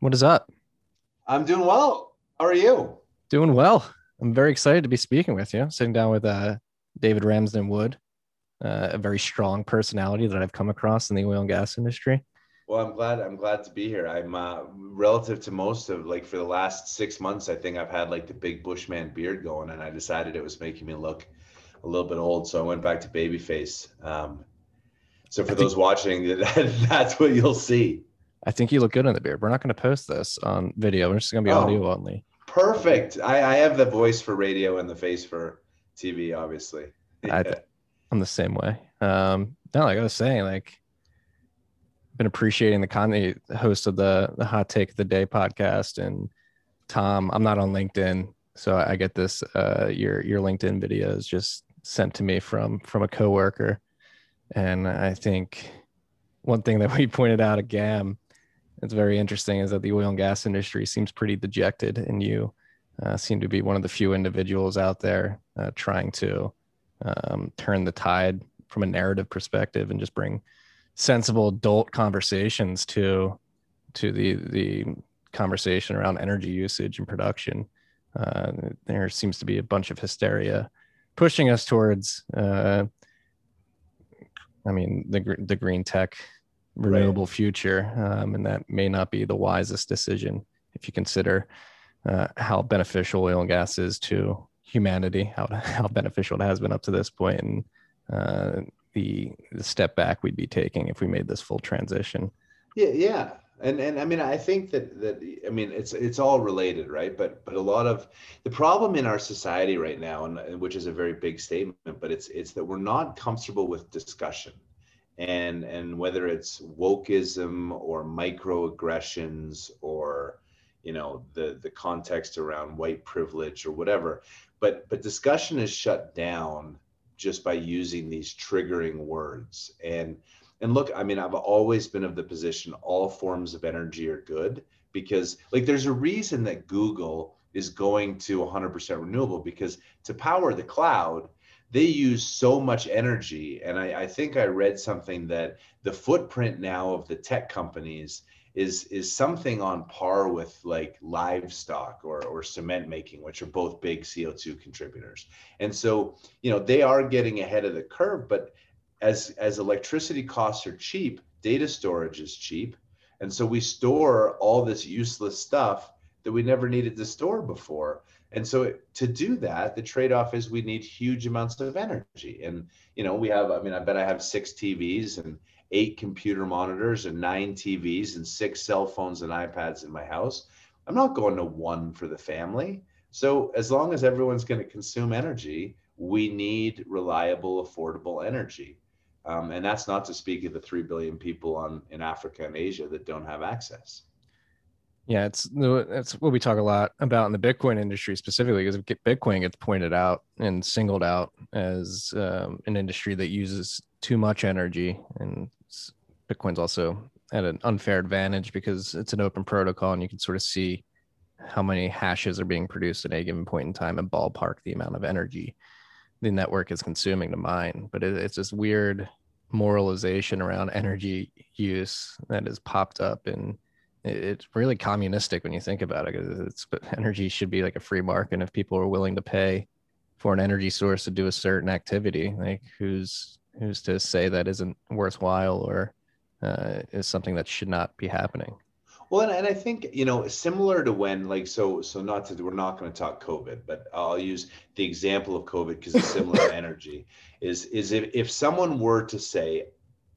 What is up? I'm doing well. How are you? Doing well. I'm very excited to be speaking with you. Sitting down with uh, David Ramsden Wood, uh, a very strong personality that I've come across in the oil and gas industry. Well, I'm glad. I'm glad to be here. I'm uh, relative to most of like for the last six months. I think I've had like the big Bushman beard going, and I decided it was making me look a little bit old, so I went back to babyface. Um, so for those watching, that, that's what you'll see. I think you look good in the beard. We're not going to post this on video. We're just going to be oh, audio only. Perfect. I, I have the voice for radio and the face for TV, obviously. I, I'm the same way. Um, no, like I was saying, like been appreciating the content host of the the hot take of the day podcast and Tom. I'm not on LinkedIn, so I get this. Uh, your your LinkedIn video is just sent to me from from a coworker, and I think one thing that we pointed out at GAM it's very interesting is that the oil and gas industry seems pretty dejected, and you uh, seem to be one of the few individuals out there uh, trying to um, turn the tide from a narrative perspective and just bring sensible adult conversations to to the the conversation around energy usage and production. Uh, there seems to be a bunch of hysteria pushing us towards, uh, I mean, the the green tech renewable right. future, um, and that may not be the wisest decision if you consider uh, how beneficial oil and gas is to humanity, how how beneficial it has been up to this point, and uh, the the step back we'd be taking if we made this full transition. Yeah, yeah, and and I mean I think that that I mean it's it's all related, right? But but a lot of the problem in our society right now, and which is a very big statement, but it's it's that we're not comfortable with discussion and and whether it's wokeism or microaggressions or you know the the context around white privilege or whatever. But but discussion is shut down just by using these triggering words. And and look i mean i've always been of the position all forms of energy are good because like there's a reason that google is going to 100% renewable because to power the cloud they use so much energy. And I, I think I read something that the footprint now of the tech companies is is something on par with like livestock or, or cement making, which are both big CO2 contributors. And so, you know, they are getting ahead of the curve, but as as electricity costs are cheap, data storage is cheap. And so we store all this useless stuff that we never needed to store before. And so to do that, the trade-off is we need huge amounts of energy. And you know, we have, I mean, I bet I have six TVs and eight computer monitors and nine TVs and six cell phones and iPads in my house. I'm not going to one for the family. So as long as everyone's going to consume energy, we need reliable, affordable energy. Um, and that's not to speak of the 3 billion people on in Africa and Asia that don't have access. Yeah, it's that's what we talk a lot about in the Bitcoin industry specifically, because Bitcoin gets pointed out and singled out as um, an industry that uses too much energy, and Bitcoin's also at an unfair advantage because it's an open protocol, and you can sort of see how many hashes are being produced at a given point in time and ballpark the amount of energy the network is consuming to mine. But it, it's this weird moralization around energy use that has popped up in it's really communistic when you think about it. because It's but energy should be like a free market. And if people are willing to pay for an energy source to do a certain activity, like who's who's to say that isn't worthwhile or uh, is something that should not be happening? Well, and, and I think you know, similar to when like so so not to we're not going to talk COVID, but I'll use the example of COVID because it's similar to energy. Is is if if someone were to say,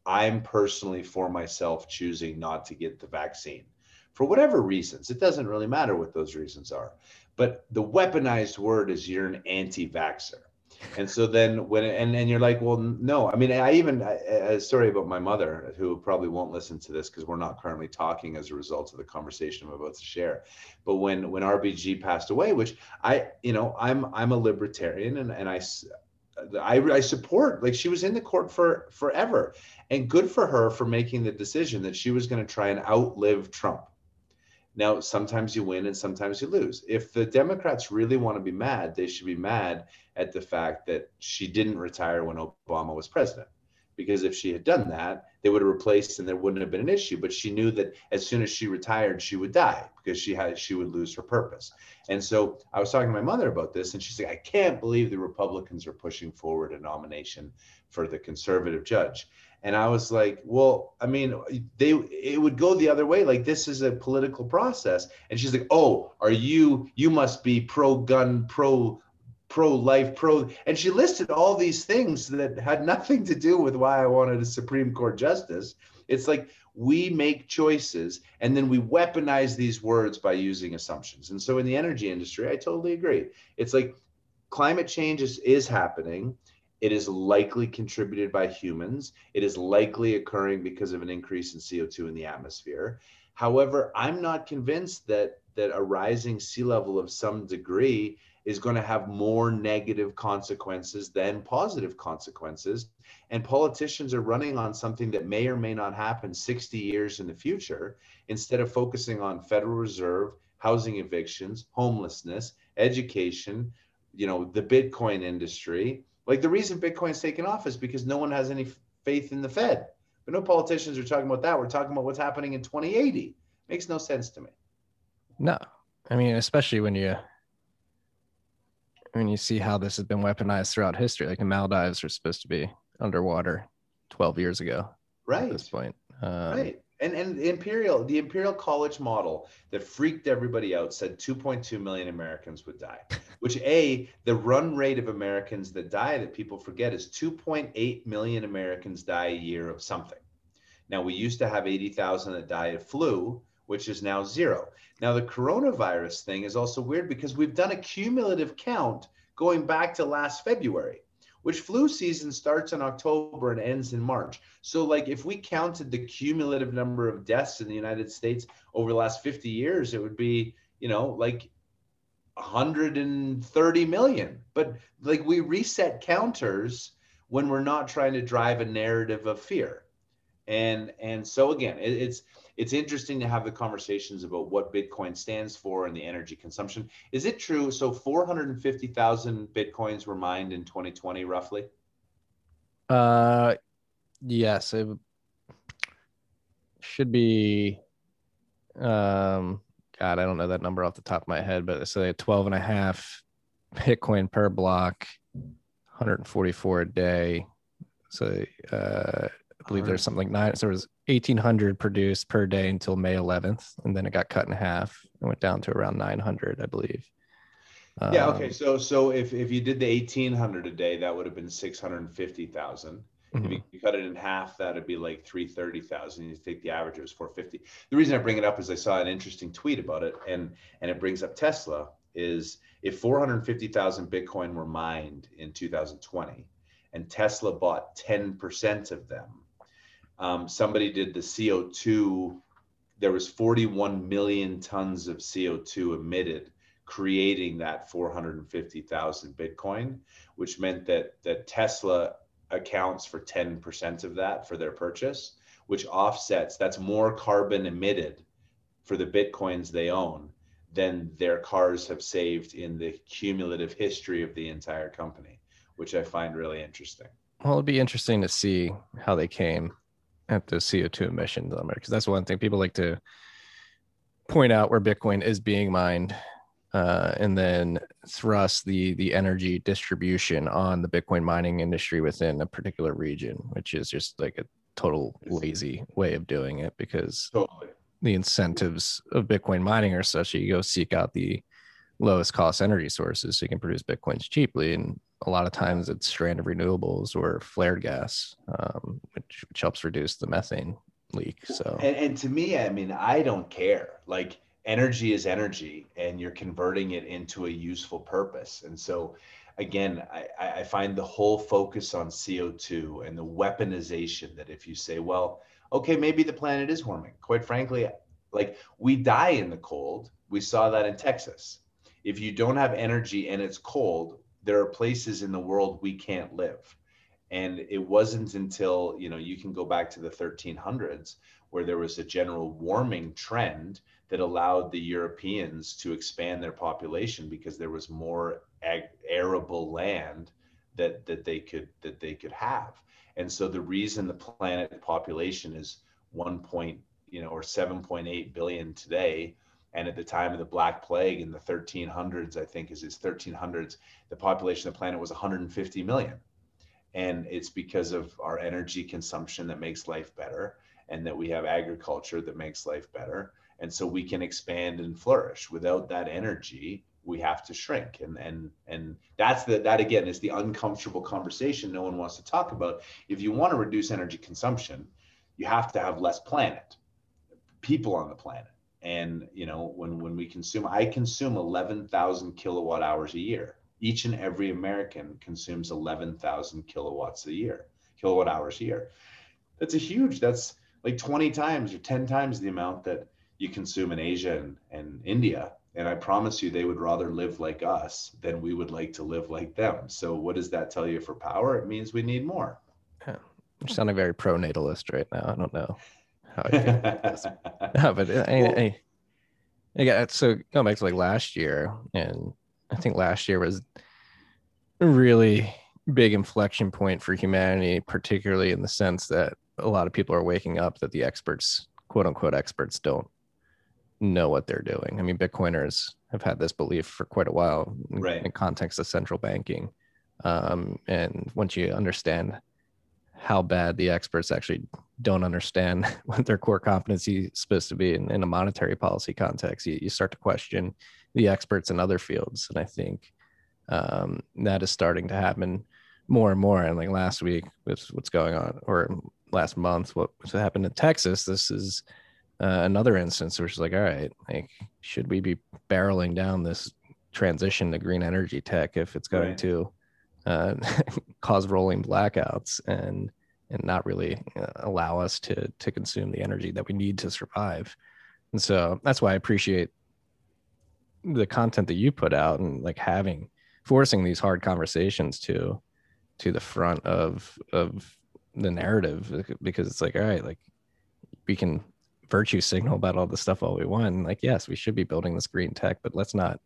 I'm personally for myself choosing not to get the vaccine for whatever reasons. It doesn't really matter what those reasons are. But the weaponized word is you're an anti vaxxer. And so then when and and you're like, well, no. I mean, I even a story about my mother who probably won't listen to this because we're not currently talking as a result of the conversation I'm about to share. But when when RBG passed away, which I you know I'm I'm a libertarian and and I I, I support like she was in the court for forever and good for her for making the decision that she was going to try and outlive Trump now, sometimes you win and sometimes you lose. If the Democrats really want to be mad, they should be mad at the fact that she didn't retire when Obama was president. Because if she had done that, they would have replaced and there wouldn't have been an issue. But she knew that as soon as she retired, she would die because she had she would lose her purpose. And so I was talking to my mother about this, and she's like, I can't believe the Republicans are pushing forward a nomination for the conservative judge. And I was like, well, I mean, they it would go the other way. Like this is a political process. And she's like, oh, are you you must be pro gun, pro pro life, pro and she listed all these things that had nothing to do with why I wanted a Supreme Court justice. It's like we make choices and then we weaponize these words by using assumptions. And so in the energy industry, I totally agree. It's like climate change is, is happening it is likely contributed by humans. It is likely occurring because of an increase in CO2 in the atmosphere. However, I'm not convinced that that a rising sea level of some degree is going to have more negative consequences than positive consequences. And politicians are running on something that may or may not happen 60 years in the future instead of focusing on Federal Reserve, housing evictions, homelessness, education, you know, the Bitcoin industry, like the reason Bitcoin's taken off is because no one has any faith in the Fed. But no politicians are talking about that. We're talking about what's happening in 2080. Makes no sense to me. No. I mean, especially when you when you see how this has been weaponized throughout history. Like the Maldives were supposed to be underwater 12 years ago. Right. At this point. Um, right and and the imperial the imperial college model that freaked everybody out said 2.2 million americans would die which a the run rate of americans that die that people forget is 2.8 million americans die a year of something now we used to have 80,000 that die of flu which is now zero now the coronavirus thing is also weird because we've done a cumulative count going back to last february which flu season starts in October and ends in March. So, like, if we counted the cumulative number of deaths in the United States over the last 50 years, it would be, you know, like 130 million. But like, we reset counters when we're not trying to drive a narrative of fear. And and so again, it, it's it's interesting to have the conversations about what Bitcoin stands for and the energy consumption. Is it true? So 450,000 Bitcoins were mined in 2020, roughly? Uh, yes. It should be, um, God, I don't know that number off the top of my head, but it's like 12 and a half Bitcoin per block, 144 a day. So, uh, I believe there's something like nine. So there was 1,800 produced per day until May 11th, and then it got cut in half and went down to around 900, I believe. Yeah. Okay. Um, so so if if you did the 1,800 a day, that would have been 650,000. Mm-hmm. If you cut it in half, that'd be like 330,000. You take the average, it was 450. The reason I bring it up is I saw an interesting tweet about it, and and it brings up Tesla. Is if 450,000 Bitcoin were mined in 2020, and Tesla bought 10% of them, um, somebody did the CO2. There was 41 million tons of CO2 emitted, creating that 450,000 Bitcoin, which meant that that Tesla accounts for 10% of that for their purchase, which offsets. That's more carbon emitted for the bitcoins they own than their cars have saved in the cumulative history of the entire company, which I find really interesting. Well, it'd be interesting to see how they came at the CO2 emission number because that's one thing people like to point out where Bitcoin is being mined uh, and then thrust the the energy distribution on the Bitcoin mining industry within a particular region, which is just like a total lazy way of doing it because totally. the incentives of Bitcoin mining are such that you go seek out the lowest cost energy sources so you can produce Bitcoins cheaply. And a lot of times it's stranded renewables or flared gas, um, which, which helps reduce the methane leak. So, and, and to me, I mean, I don't care. Like energy is energy, and you're converting it into a useful purpose. And so, again, I, I find the whole focus on CO2 and the weaponization that if you say, well, okay, maybe the planet is warming. Quite frankly, like we die in the cold. We saw that in Texas. If you don't have energy and it's cold, there are places in the world we can't live. And it wasn't until you know you can go back to the 1300s where there was a general warming trend that allowed the europeans to expand their population because there was more ag- arable land that that they could that they could have. And so the reason the planet population is 1 point you know or 7.8 billion today and at the time of the black plague in the 1300s i think is its 1300s the population of the planet was 150 million. And it's because of our energy consumption that makes life better and that we have agriculture that makes life better. And so we can expand and flourish. Without that energy we have to shrink. And and and that's the that again is the uncomfortable conversation no one wants to talk about. If you want to reduce energy consumption you have to have less planet people on the planet and you know when when we consume i consume 11,000 kilowatt hours a year each and every american consumes 11,000 kilowatts a year kilowatt hours a year that's a huge that's like 20 times or 10 times the amount that you consume in asia and, and india and I promise you, they would rather live like us than we would like to live like them. So, what does that tell you for power? It means we need more. Yeah. You're sounding very pro natalist right now. I don't know how I feel. no, but uh, I, I, I, yeah, so going back to like last year, and I think last year was a really big inflection point for humanity, particularly in the sense that a lot of people are waking up that the experts, quote unquote experts, don't know what they're doing. I mean, Bitcoiners have had this belief for quite a while right. in context of central banking. Um, and once you understand how bad the experts actually don't understand what their core competency is supposed to be in, in a monetary policy context, you, you, start to question the experts in other fields. And I think um, that is starting to happen more and more. And like last week, with what's going on, or last month, what happened in Texas, this is uh, another instance where is like, all right, like should we be barreling down this transition to green energy tech if it's going right. to uh, cause rolling blackouts and and not really uh, allow us to to consume the energy that we need to survive. And so that's why I appreciate the content that you put out and like having forcing these hard conversations to to the front of of the narrative because it's like all right like we can virtue signal about all the stuff all we want. Like, yes, we should be building this green tech, but let's not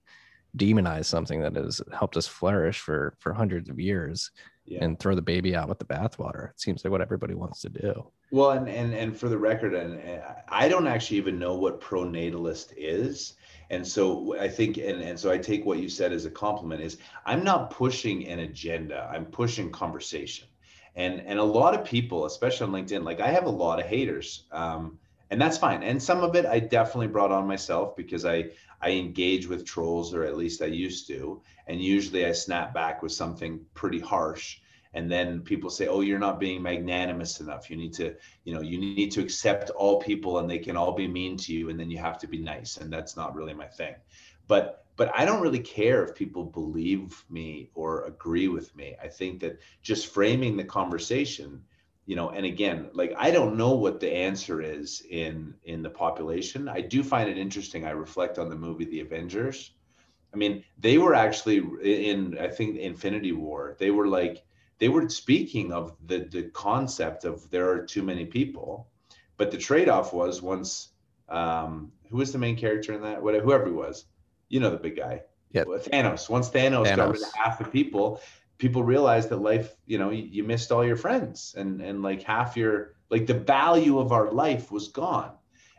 demonize something that has helped us flourish for for hundreds of years yeah. and throw the baby out with the bathwater. It seems like what everybody wants to do. Well, and and and for the record, and, and I don't actually even know what pronatalist is. And so I think, and, and so I take what you said as a compliment is I'm not pushing an agenda. I'm pushing conversation. And, and a lot of people, especially on LinkedIn, like I have a lot of haters. Um, and that's fine and some of it i definitely brought on myself because i i engage with trolls or at least i used to and usually i snap back with something pretty harsh. And then people say oh you're not being magnanimous enough. You need to you know you need to accept all people and they can all be mean to you and then you have to be nice. And that's not really my thing. But but i don't really care if people believe me or agree with me. I think that just framing the conversation you know and again like i don't know what the answer is in in the population. I do find it interesting i reflect on the movie the avengers. I mean they were actually in i think infinity war they were like they were speaking of the the concept of there are too many people but the trade-off was once um who was the main character in that? Whatever whoever he was. You know the big guy. Yeah. Thanos. Once thanos, thanos. got rid of half the people people realize that life you know you, you, missed all your friends and and like half your like the value of our life was gone.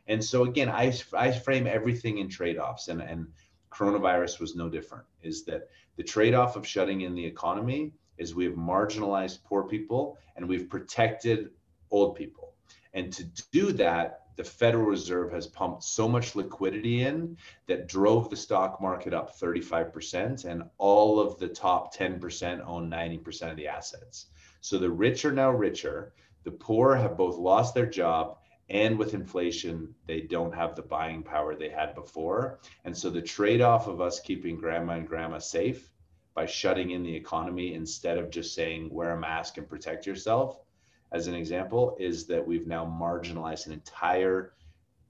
And so again i i frame everything in trade-offs and and coronavirus was no different is that the trade-off of shutting in the economy is we have marginalized poor people and we've protected old people. And to do that the Federal Reserve has pumped so much liquidity in that drove the stock market up 35%, and all of the top 10% own 90% of the assets. So the rich are now richer. The poor have both lost their job and with inflation, they don't have the buying power they had before. And so the trade off of us keeping grandma and grandma safe by shutting in the economy instead of just saying wear a mask and protect yourself as an example, is that we've now marginalized an entire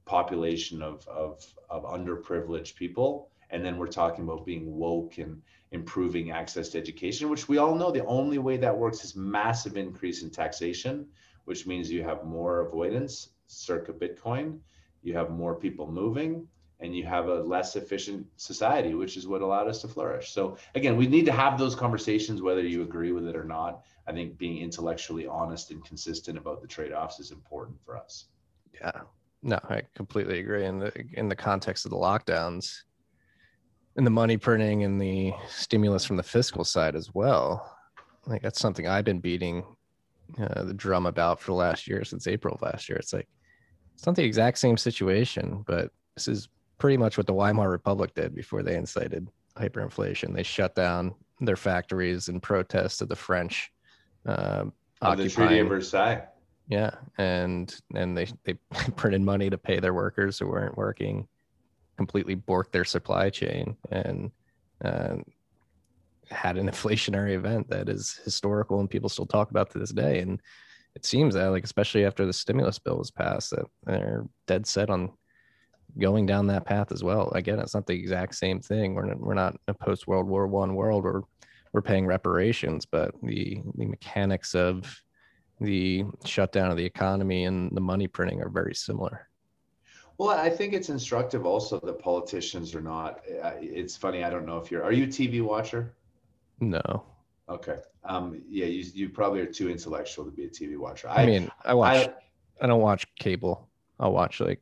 population of, of, of underprivileged people. And then we're talking about being woke and improving access to education, which we all know the only way that works is massive increase in taxation, which means you have more avoidance circa Bitcoin, you have more people moving, and you have a less efficient society, which is what allowed us to flourish. So again, we need to have those conversations, whether you agree with it or not. I think being intellectually honest and consistent about the trade-offs is important for us. Yeah, no, I completely agree. In the in the context of the lockdowns, and the money printing and the stimulus from the fiscal side as well, think that's something I've been beating uh, the drum about for the last year since April of last year. It's like it's not the exact same situation, but this is pretty much what the Weimar Republic did before they incited hyperinflation. They shut down their factories in protest of the French uh, the Treaty of Versailles. Yeah, and and they they printed money to pay their workers who weren't working, completely borked their supply chain, and uh, had an inflationary event that is historical and people still talk about to this day. And it seems that, like, especially after the stimulus bill was passed, that they're dead set on going down that path as well. Again, it's not the exact same thing. We're not, we're not a post World War One world where we're paying reparations, but the the mechanics of the shutdown of the economy and the money printing are very similar. Well, I think it's instructive also that politicians are not. It's funny. I don't know if you're. Are you a TV watcher? No. Okay. Um. Yeah. You you probably are too intellectual to be a TV watcher. I, I mean, I watch. I, I don't watch cable. I'll watch like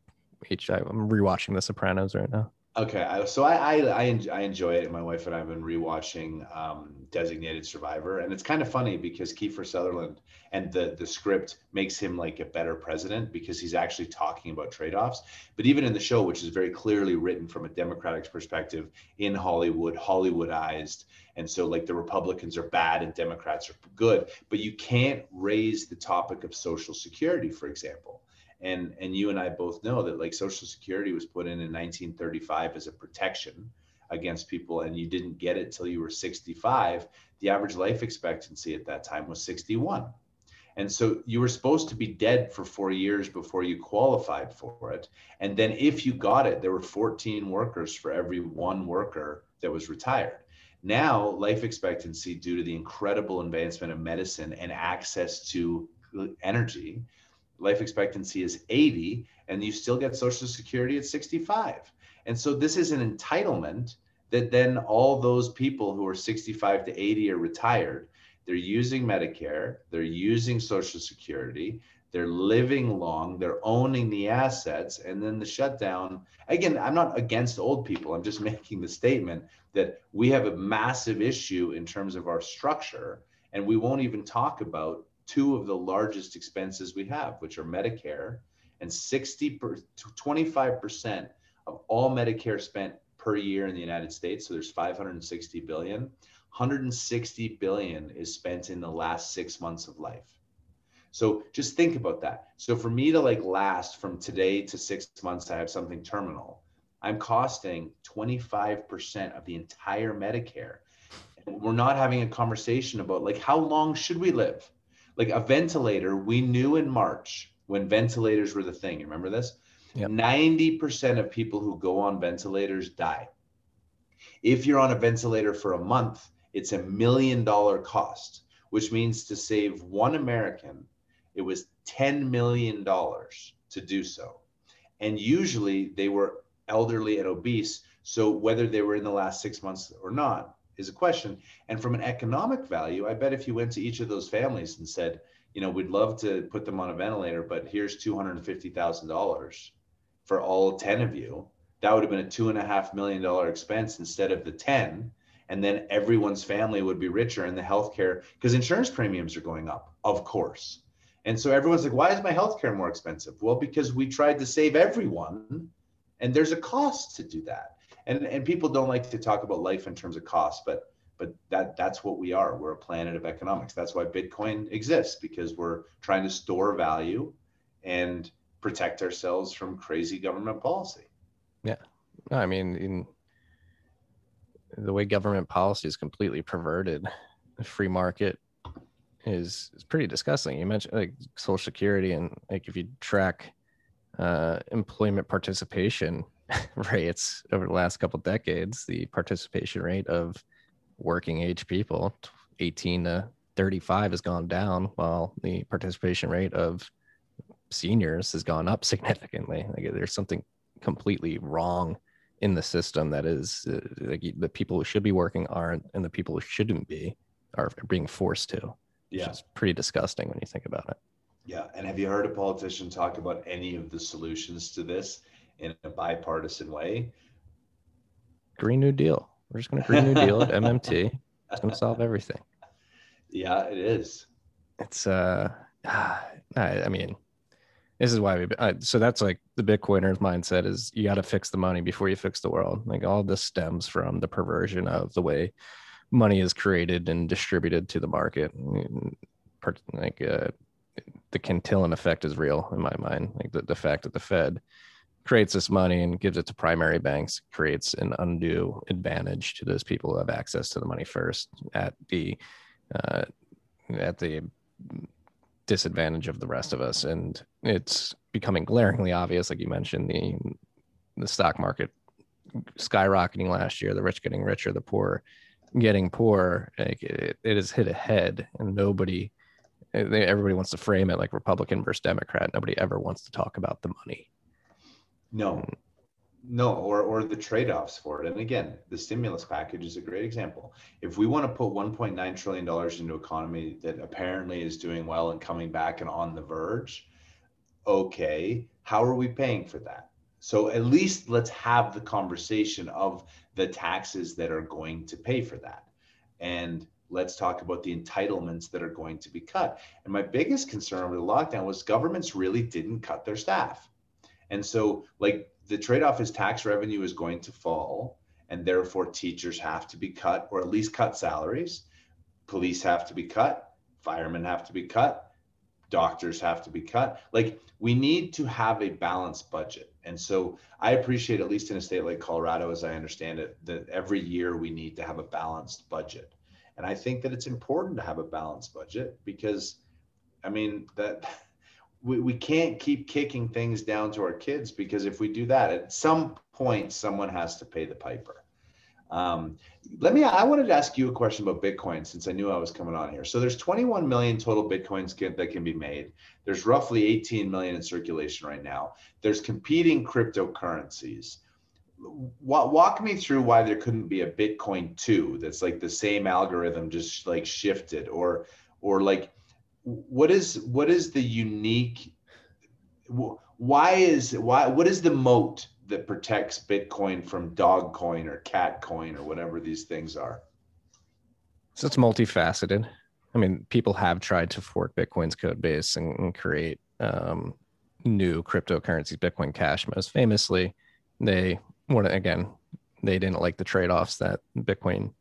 I'm rewatching The Sopranos right now. Okay, so I I, I, I enjoy it. My wife and I have been rewatching um, Designated Survivor, and it's kind of funny because Kiefer Sutherland and the the script makes him like a better president because he's actually talking about trade offs. But even in the show, which is very clearly written from a Democratic perspective in Hollywood, Hollywoodized, and so like the Republicans are bad and Democrats are good, but you can't raise the topic of Social Security, for example and and you and I both know that like Social Security was put in in 1935 as a protection against people, and you didn't get it till you were 65. The average life expectancy at that time was 61. And so you were supposed to be dead for four years before you qualified for it. And then if you got it, there were 14 workers for every one worker that was retired. Now, life expectancy, due to the incredible advancement of medicine and access to energy, life expectancy is 80 and you still get social security at 65 and so this is an entitlement that then all those people who are 65 to 80 are retired. They're using medicare they're using social security they're living long they're owning the assets and then the shutdown. Again i'm not against old people i'm just making the statement that we have a massive issue in terms of our structure and we won't even talk about two of the largest expenses we have, which are Medicare and 60 per, 25% of all Medicare spent per year in the United States. So there's 560 billion. 160 billion is spent in the last six months of life. So just think about that. So for me to like last from today to six months, I have something terminal. I'm costing 25% of the entire Medicare. And we're not having a conversation about like how long should we live? Like a ventilator, we knew in March when ventilators were the thing. You remember this? Yep. 90% of people who go on ventilators die. If you're on a ventilator for a month, it's a million dollar cost, which means to save one American, it was $10 million to do so. And usually they were elderly and obese. So whether they were in the last six months or not, is a question. And from an economic value, I bet if you went to each of those families and said, you know, we'd love to put them on a ventilator, but here's two hundred and fifty thousand dollars for all ten of you. That would have been a two and a half million dollar expense instead of the ten. And then everyone's family would be richer, and the healthcare because insurance premiums are going up, of course. And so everyone's like, why is my healthcare more expensive? Well, because we tried to save everyone, and there's a cost to do that and and people don't like to talk about life in terms of cost but but that that's what we are. We're a planet of economics. That's why bitcoin exists because we're trying to store value and protect ourselves from crazy government policy. Yeah. I mean in the way government policy is completely perverted the free market is is pretty disgusting. You mentioned like social security and like if you track uh, employment participation rates over the last couple decades, the participation rate of working age people, 18 to 35, has gone down, while the participation rate of seniors has gone up significantly. Like there's something completely wrong in the system that is uh, like the people who should be working aren't, and the people who shouldn't be are being forced to. Yeah. Is pretty disgusting when you think about it. Yeah. And have you heard a politician talk about any of the solutions to this in a bipartisan way? Green New Deal. We're just going to Green New Deal at MMT. It's going to solve everything. Yeah, it is. It's, uh, I, I mean, this is why we, uh, so that's like the Bitcoiners mindset is you got to fix the money before you fix the world. Like all this stems from the perversion of the way money is created and distributed to the market. Like, uh, the Cantillon effect is real in my mind. Like the, the fact that the Fed creates this money and gives it to primary banks creates an undue advantage to those people who have access to the money first at the uh, at the disadvantage of the rest of us. And it's becoming glaringly obvious like you mentioned the the stock market skyrocketing last year the rich getting richer the poor getting poor. Like it, it has hit a head and nobody everybody wants to frame it like republican versus democrat. Nobody ever wants to talk about the money no, hmm. no, or or the trade-offs for it. And again, the stimulus package is a great example. If we want to put 1.9 trillion dollars into economy that apparently is doing well and coming back and on the verge, okay, how are we paying for that? So at least let's have the conversation of the taxes that are going to pay for that. And let's talk about the entitlements that are going to be cut. And my biggest concern with the lockdown was governments really didn't cut their staff. And so, like, the trade off is tax revenue is going to fall, and therefore teachers have to be cut, or at least cut salaries. Police have to be cut, firemen have to be cut, doctors have to be cut. Like, we need to have a balanced budget. And so, I appreciate, at least in a state like Colorado, as I understand it, that every year we need to have a balanced budget. And I think that it's important to have a balanced budget because, I mean, that we, we can't keep kicking things down to our kids because if we do that, at some point, someone has to pay the piper. Um, let me, I wanted to ask you a question about Bitcoin since I knew I was coming on here. So there's 21 million total Bitcoins can, that can be made. There's roughly 18 million in circulation right now. There's competing cryptocurrencies. Walk, walk me through why there couldn't be a Bitcoin 2 that's like the same algorithm, just like shifted or, or like, what is what is the unique why is why what is the moat that protects bitcoin from dog coin or cat coin or whatever these things are? So it's multifaceted. I mean people have tried to fork bitcoin's code base and, and create um, new cryptocurrencies bitcoin cash most famously. They want again they didn't like the trade-offs that bitcoin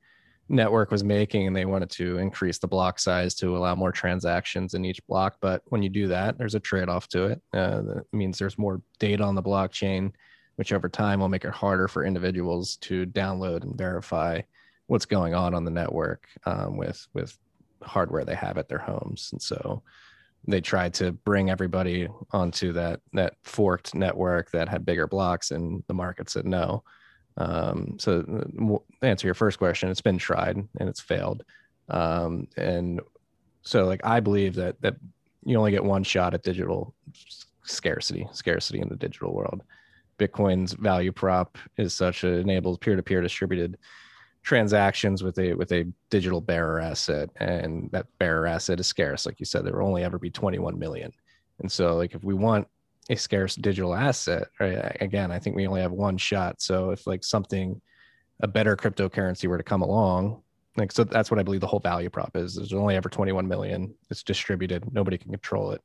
network was making and they wanted to increase the block size to allow more transactions in each block but when you do that there's a trade-off to it. Uh, that means there's more data on the blockchain which over time will make it harder for individuals to download and verify what's going on on the network um, with with hardware they have at their homes. And so they tried to bring everybody onto that that forked network that had bigger blocks and the market said no um, so uh, answer your first question, it's been tried and it's failed. Um, and so like I believe that that you only get one shot at digital scarcity, scarcity in the digital world. Bitcoin's value prop is such it enables peer-to-peer distributed transactions with a with a digital bearer asset, and that bearer asset is scarce. Like you said, there will only ever be 21 million. And so like if we want a scarce digital asset right? Again i think we only have one shot. So if like something a better cryptocurrency were to come along like so that's what i believe the whole value prop is there's only ever 21 million. It's distributed. Nobody can control it.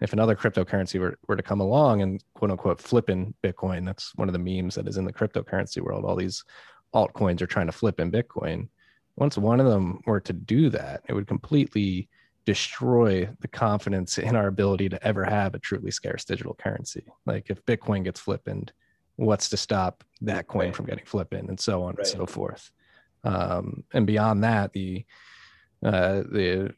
If another cryptocurrency were, were to come along and quote unquote flipping bitcoin that's one of the memes that is in the cryptocurrency world. All these altcoins are trying to flip in bitcoin. Once one of them were to do that it would completely destroy the confidence in our ability to ever have a truly scarce digital currency. Like if Bitcoin gets flipped, what's to stop that coin right. from getting flipped and so on right. and so forth. Um, and beyond that, the uh, the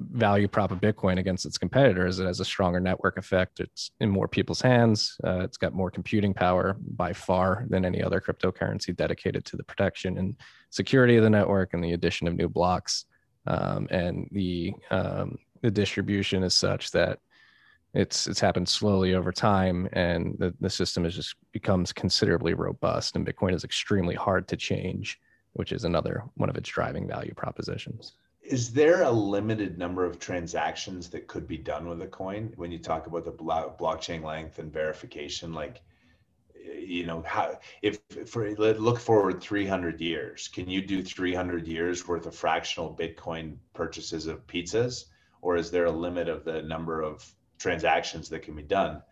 value prop of Bitcoin against its competitors, it has a stronger network effect. It's in more people's hands. Uh, it's got more computing power by far than any other cryptocurrency dedicated to the protection and security of the network and the addition of new blocks um, and the um, the distribution is such that it's it's happened slowly over time and the, the system is just becomes considerably robust and bitcoin is extremely hard to change which is another one of its driving value propositions. Is there a limited number of transactions that could be done with a coin? When you talk about the blockchain length and verification like you know how if for look forward 300 years can you do 300 years worth of fractional bitcoin purchases of pizzas or is there a limit of the number of transactions that can be done.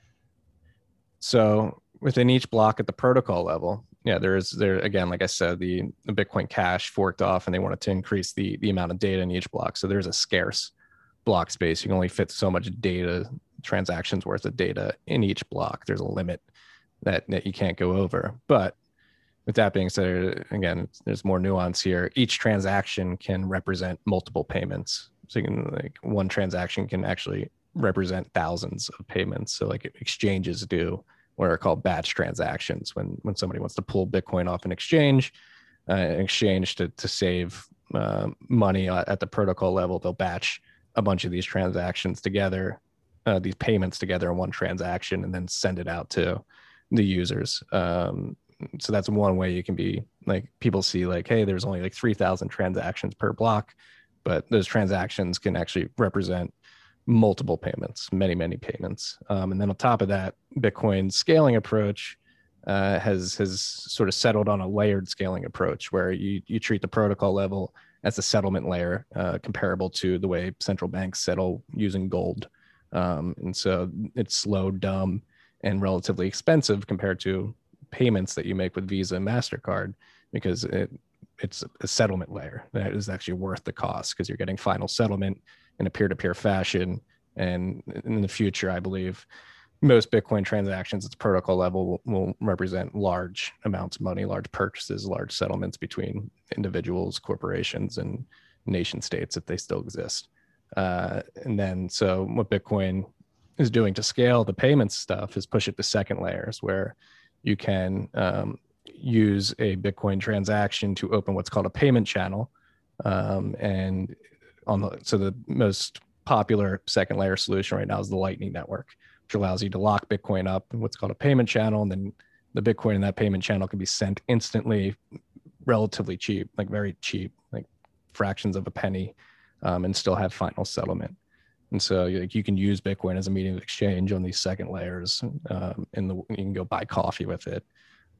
So within each block at the protocol level, yeah, there is there again, like I said, the, the Bitcoin Cash forked off and they wanted to increase the the amount of data in each block. So there's a scarce block space. You can only fit so much data transactions worth of data in each block. There's a limit that, that you can't go over. But with that being said, again, there's more nuance here. Each transaction can represent multiple payments. So you can like one transaction can actually represent thousands of payments. So like exchanges do what are called batch transactions when when somebody wants to pull Bitcoin off an exchange, uh, exchange to to save uh, money at the protocol level, they'll batch a bunch of these transactions together, uh, these payments together in one transaction, and then send it out to the users. Um, so that's one way you can be like people see like, hey, there's only like three thousand transactions per block, but those transactions can actually represent multiple payments, many, many payments. Um, and then on top of that, Bitcoin's scaling approach uh, has has sort of settled on a layered scaling approach where you you treat the protocol level as a settlement layer, uh, comparable to the way central banks settle using gold. Um, and so it's slow, dumb, and relatively expensive compared to payments that you make with Visa and Mastercard because it it's a settlement layer that is actually worth the cost because you're getting final settlement in a peer-to-peer fashion. And in the future, I believe most Bitcoin transactions at the protocol level will, will, represent large amounts of money, large purchases, large settlements between individuals, corporations, and nation states if they still exist. Uh, and then, so what Bitcoin is doing to scale the payments stuff is push it to second layers where you can um, use a Bitcoin transaction to open what's called a payment channel. Um, and on the so the most popular second layer solution right now is the Lightning Network, which allows you to lock Bitcoin up in what's called a payment channel, and then the Bitcoin in that payment channel can be sent instantly, relatively cheap, like very cheap, like fractions of a penny, um, and still have final settlement. And so like, you can use Bitcoin as a medium of exchange on these second layers, um, and the, you can go buy coffee with it.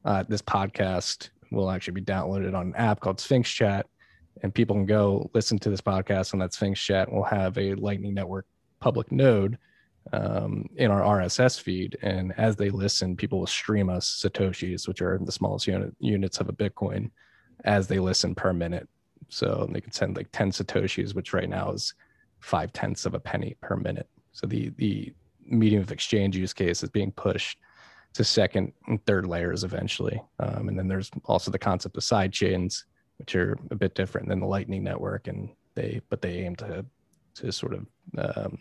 Uh, this podcast will actually be downloaded on an app called Sphinx Chat, and people can go listen to this podcast on that Sphinx chat. We'll have a Lightning Network public node um, in our RSS feed, and as they listen, people will stream us satoshis, which are the smallest unit, units of a Bitcoin, as they listen per minute. So they can send like ten satoshis, which right now is five tenths of a penny per minute. So the the medium of exchange use case is being pushed to second and third layers eventually. Um, and then there's also the concept of side chains which are a bit different than the Lightning Network, and they but they aim to to sort of um,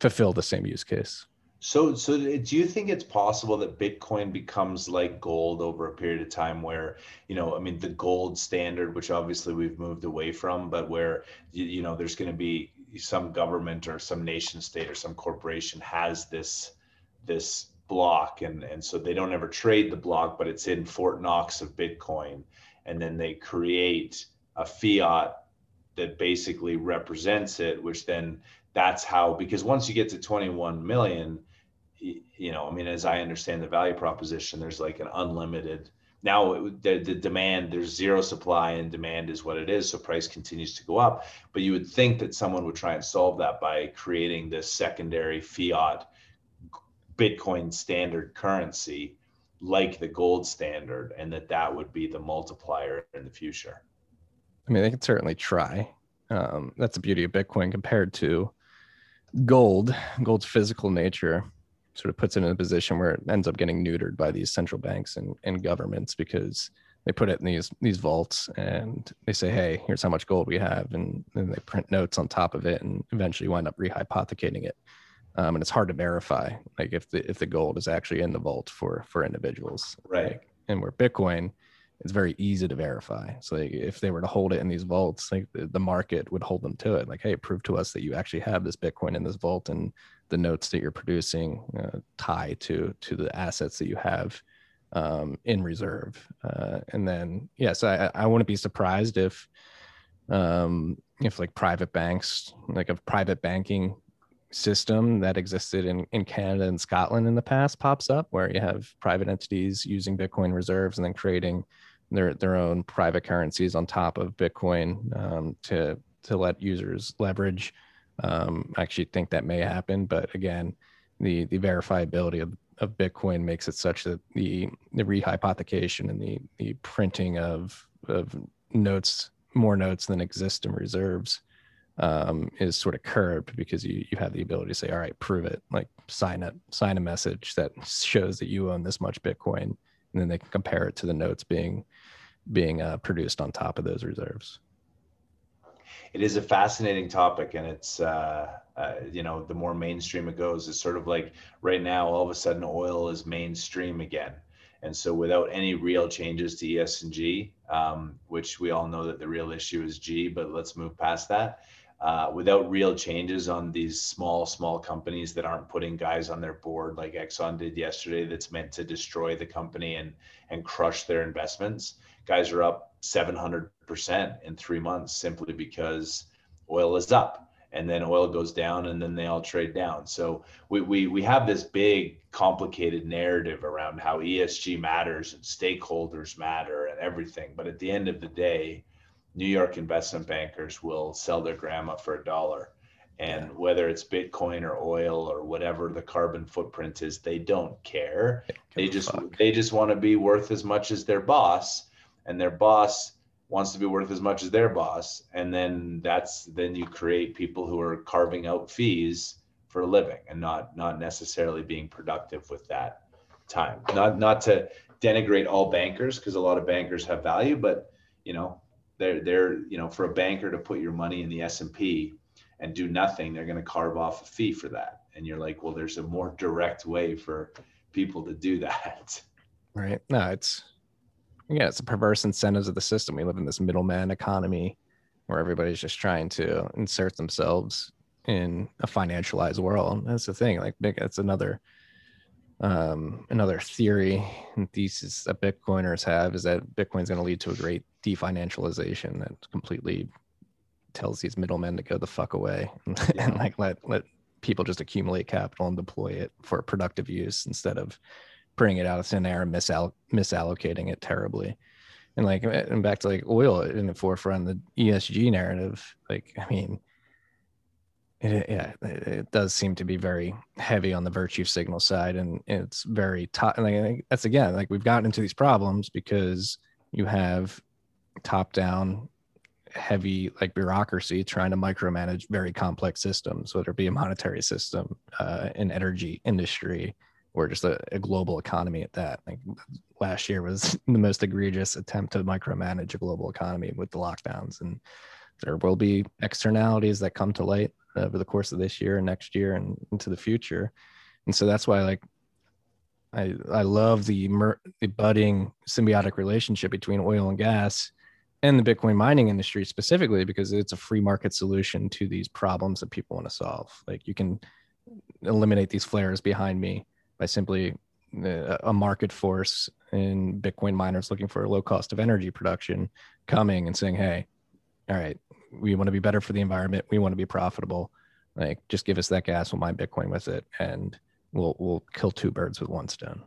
fulfill the same use case. So, so do you think it's possible that Bitcoin becomes like gold over a period of time where, you know, I mean, the gold standard, which obviously we've moved away from, but where, you know, there's going to be some government or some nation state or some corporation has this, this block. And, and so they don't ever trade the block, but it's in Fort Knox of Bitcoin and then they create a fiat that basically represents it which then that's how because once you get to 21 million you know i mean as i understand the value proposition there's like an unlimited now the, the demand there's zero supply and demand is what it is so price continues to go up. But you would think that someone would try and solve that by creating this secondary fiat bitcoin standard currency like the gold standard and that that would be the multiplier in the future. I mean they could certainly try. Um, that's the beauty of bitcoin compared to gold gold's physical nature sort of puts it in a position where it ends up getting neutered by these central banks and, and governments because they put it in these these vaults and they say hey here's how much gold we have and then they print notes on top of it and eventually wind up rehypothecating it. Um, and it's hard to verify like if the if the gold is actually in the vault for for individuals. Right. Like, and where bitcoin it's very easy to verify. So like if they were to hold it in these vaults, like the, the market would hold them to it. Like, hey, prove to us that you actually have this Bitcoin in this vault and the notes that you're producing uh, tie to to the assets that you have um, in reserve. Uh, and then yes, I, I wouldn't be surprised if um, if like private banks, like a private banking system that existed in, in Canada and Scotland in the past pops up where you have private entities using Bitcoin reserves and then creating their their own private currencies on top of Bitcoin um, to to let users leverage. Um, I actually think that may happen, but again, the the verifiability of, of Bitcoin makes it such that the the rehypothecation and the the printing of of notes more notes than exist in reserves um, is sort of curbed because you you have the ability to say, all right, prove it, like sign it, sign a message that shows that you own this much Bitcoin, and then they can compare it to the notes being being uh, produced on top of those reserves. It is a fascinating topic, and it's uh, uh, you know the more mainstream it goes, it's sort of like right now, all of a sudden, oil is mainstream again. And so, without any real changes to ESG, um, which we all know that the real issue is G, but let's move past that uh, without real changes on these small, small companies that aren't putting guys on their board like Exxon did yesterday, that's meant to destroy the company and and crush their investments. Guys are up 700% in three months simply because oil is up and then oil goes down and then they all trade down. So we, we, we have this big complicated narrative around how ESG matters and stakeholders matter and everything. But at the end of the day, New York investment bankers will sell their grandma for a dollar. And whether it's Bitcoin or oil or whatever the carbon footprint is, they don't care. They just fuck. they just want to be worth as much as their boss, and their boss wants to be worth as much as their boss. And then that's then you create people who are carving out fees for a living and not not necessarily being productive with that time. Not not to denigrate all bankers because a lot of bankers have value, but you know they're they're you know for a banker to put your money in the S&P and do nothing they're going to carve off a fee for that and you're like well there's a more direct way for people to do that right no it's yeah it's the perverse incentives of the system we live in this middleman economy where everybody's just trying to insert themselves in a financialized world that's the thing like that's another um, another theory and thesis that Bitcoiners have is that Bitcoin is going to lead to a great definancialization that completely tells these middlemen to go the fuck away and, yeah. and like let let people just accumulate capital and deploy it for productive use instead of bringing it out of thin air and misall- misallocating it terribly. And like and back to like oil in the forefront, the ESG narrative. Like I mean, it, yeah, it does seem to be very heavy on the virtue signal side, and it's very top. Like that's again, like we've gotten into these problems because you have top down, heavy like bureaucracy trying to micromanage very complex systems, whether it be a monetary system, uh, an energy industry, or just a, a global economy at that. Like last year was the most egregious attempt to micromanage a global economy with the lockdowns and there will be externalities that come to light over the course of this year and next year and into the future. And so that's why like I I love the mer- the budding symbiotic relationship between oil and gas and the Bitcoin mining industry specifically because it's a free market solution to these problems that people want to solve. Like you can eliminate these flares behind me by simply uh, a market force in Bitcoin miners looking for a low cost of energy production coming and saying, "Hey, all right, we want to be better for the environment. We want to be profitable. Like, just give us that gas. We'll mine Bitcoin with it, and we'll we'll kill two birds with one stone.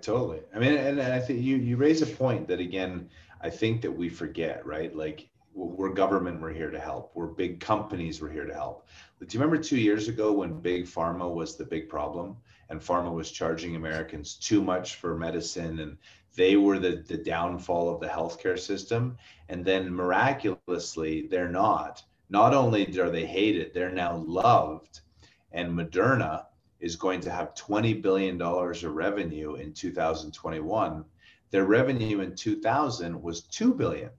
Totally. I mean, and, and I think you you raise a point that again, I think that we forget, right? Like we're government, we're here to help. We're big companies, we're here to help. Do you remember two years ago when big pharma was the big problem, and pharma was charging Americans too much for medicine, and they were the, the downfall of the healthcare system. And then miraculously, they're not. Not only are they hated, they're now loved. And Moderna is going to have $20 billion of revenue in 2021. Their revenue in 2000 was 2 billion.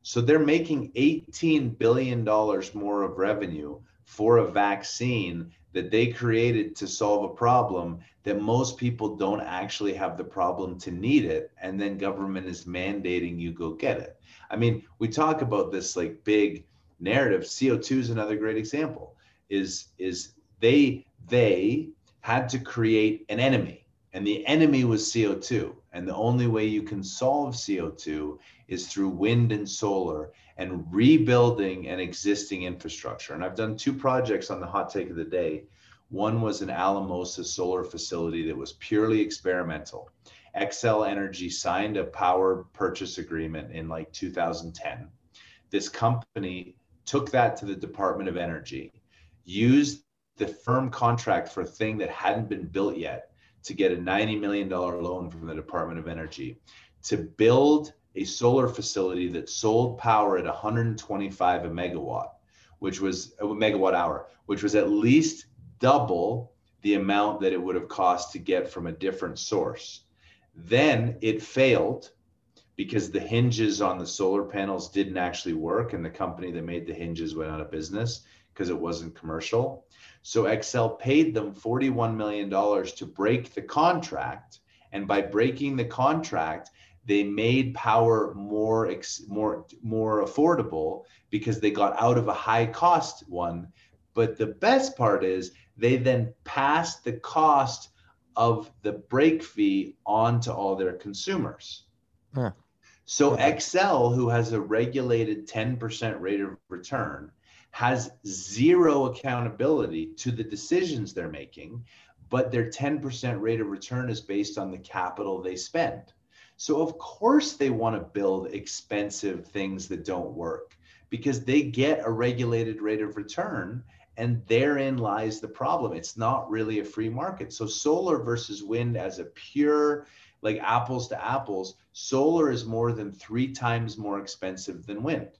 So they're making $18 billion more of revenue for a vaccine that they created to solve a problem that most people don't actually have the problem to need it and then government is mandating you go get it. I mean we talk about this like big narrative. Co2 is another great example is is they they had to create an enemy and the enemy was co2 and the only way you can solve co2 is through wind and solar and rebuilding an existing infrastructure and i've done two projects on the hot take of the day one was an Alamosa solar facility that was purely experimental. Xcel Energy signed a power purchase agreement in like 2010. This company took that to the Department of Energy, used the firm contract for a thing that hadn't been built yet to get a $90 million loan from the Department of Energy to build a solar facility that sold power at 125 a megawatt, which was a megawatt hour, which was at least double the amount that it would have cost to get from a different source. Then it failed because the hinges on the solar panels didn't actually work and the company that made the hinges went out of business because it wasn't commercial. So Xcel paid them $41 million to break the contract and by breaking the contract they made power more more more affordable because they got out of a high cost one but the best part is they then passed the cost of the break fee on to all their consumers. Huh. So Xcel, who has a regulated 10% rate of return, has zero accountability to the decisions they're making, but their 10% rate of return is based on the capital they spend. So of course they want to build expensive things that don't work because they get a regulated rate of return and therein lies the problem. It's not really a free market. So solar versus wind as a pure, like apples to apples, solar is more than three times more expensive than wind.